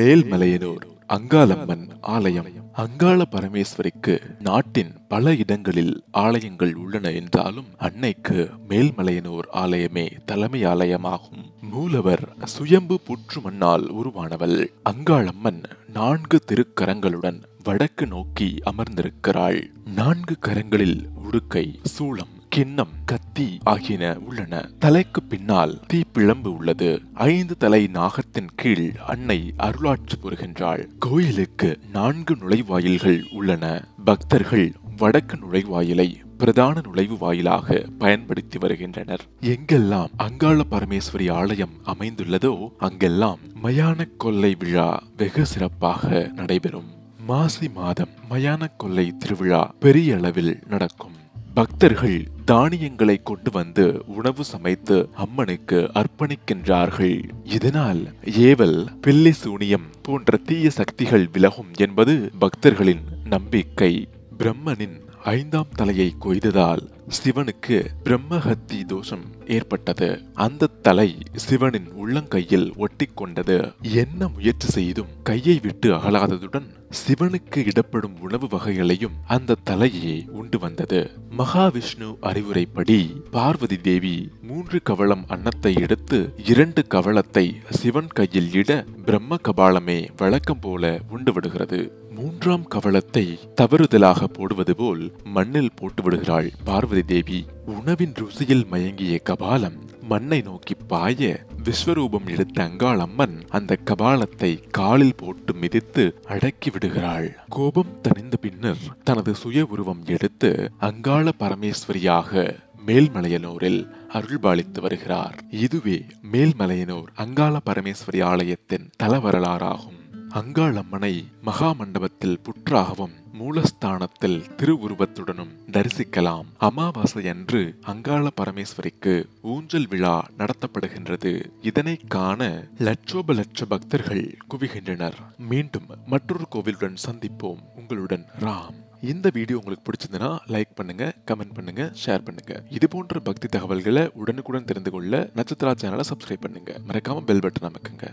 மேல்மலையனூர் அங்காளம்மன் ஆலயம். அங்காள பரமேஸ்வரிக்கு நாட்டின் பல இடங்களில் ஆலயங்கள் உள்ளன என்றாலும் அன்னைக்கு மேல்மலையனூர் ஆலயமே தலைமை ஆலயமாகும். மூலவர் சுயம்பு புற்று மண்ணால் உருவானவள். அங்காளம்மன் நான்கு திருக்கரங்களுடன் வடக்கு நோக்கி அமர்ந்திருக்கிறாள். நான்கு கரங்களில் உடுக்கை சூளம் கிண்ணம் கத்தி ஆகியன உள்ளன. தலைக்கு பின்னால் தீப்பிழம்பு உள்ளது. ஐந்து தலை நாகத்தின் கீழ் அன்னை அருளாட்சி புரிகின்றாள் கோயிலுக்கு நான்கு நுழைவாயில்கள் உள்ளன. பக்தர்கள் வடக்கு நுழைவாயிலை பிரதான நுழைவு வாயிலாக பயன்படுத்தி வருகின்றனர். எங்கெல்லாம் அங்காள பரமேஸ்வரி ஆலயம் அமைந்துள்ளதோ அங்கெல்லாம் மயான கொல்லை விழா வெகு சிறப்பாக நடைபெறும். மாசி மாதம் மயான கொல்லை திருவிழா பெரிய அளவில் நடக்கும். பக்தர்கள் தானியங்களை கொண்டு வந்து உணவு சமைத்து அம்மனுக்கு அர்ப்பணிக்கின்றார்கள். இதனால் ஏவல் பில்லி சூனியம் போன்ற தீய சக்திகள் விலகும் என்பது பக்தர்களின் நம்பிக்கை. பிரம்மனின் ஐந்தாம் தலையை கொய்ததால் சிவனுக்கு பிரம்மஹத்தி தோஷம் ஏற்பட்டது. அந்த தலை சிவனின் உள்ளங்கையில் ஒட்டிக்கொண்டது. என்ன முயற்சி செய்தும் கையை விட்டு அகலாததுடன் சிவனுக்கு இடப்படும் உணவு வகைகளையும் அந்த தலையே உண்டு வந்தது. மகாவிஷ்ணு அறிவுரைப்படி பார்வதி தேவி மூன்று கவளம் அன்னத்தை எடுத்து இரண்டு கவளத்தை சிவன் கையில் இட பிரம்ம கபாலமே வழக்கம் போல உண்டு விடுகிறது. மூன்றாம் கவளத்தை தவறுதலாக போடுவது போல் மண்ணில் போட்டு விடுகிறாள் பார்வதி தேவி. உணவின் ருசியில் மயங்கிய கபாலம் மண்ணை நோக்கி பாய விஸ்வரூபம் எடுத்த அங்காளம்மன் அந்த கபாலத்தை காலில் போட்டு மிதித்து அடக்கி விடுகிறாள். கோபம் தணிந்த பின்னர் தனது சுய உருவம் எடுத்து அங்காள பரமேஸ்வரியாக மேல்மலையனூரில் அருள்பாலித்து வருகிறார். இதுவே மேல்மலையனூர் அங்காள பரமேஸ்வரி ஆலயத்தின் தல வரலாறாகும் அங்காளம்மனை மகா மண்டபத்தில் புற்றாகவும் மூலஸ்தானத்தில் திருவுருவத்துடனும் தரிசிக்கலாம். அமாவாசை அன்று அங்காள பரமேஸ்வரிக்கு ஊஞ்சல் விழா நடத்தப்படுகின்றது. இதனை காண லட்சோப லட்ச பக்தர்கள் குவிகின்றனர். மீண்டும் மற்றொரு கோவிலுடன் சந்திப்போம். உங்களுடன் ராம். இந்த வீடியோ உங்களுக்கு பிடிச்சிருந்தனா லைக் பண்ணுங்க கமெண்ட் பண்ணுங்க ஷேர் பண்ணுங்க. இது போன்ற பக்தி தகவல்களை உடனுக்குடன் தெரிந்து கொள்ள நட்சத்திரா சேனலை சப்ஸ்கிரைப் பண்ணுங்க. மறக்காம பெல் பட்டன் அமைக்குங்க.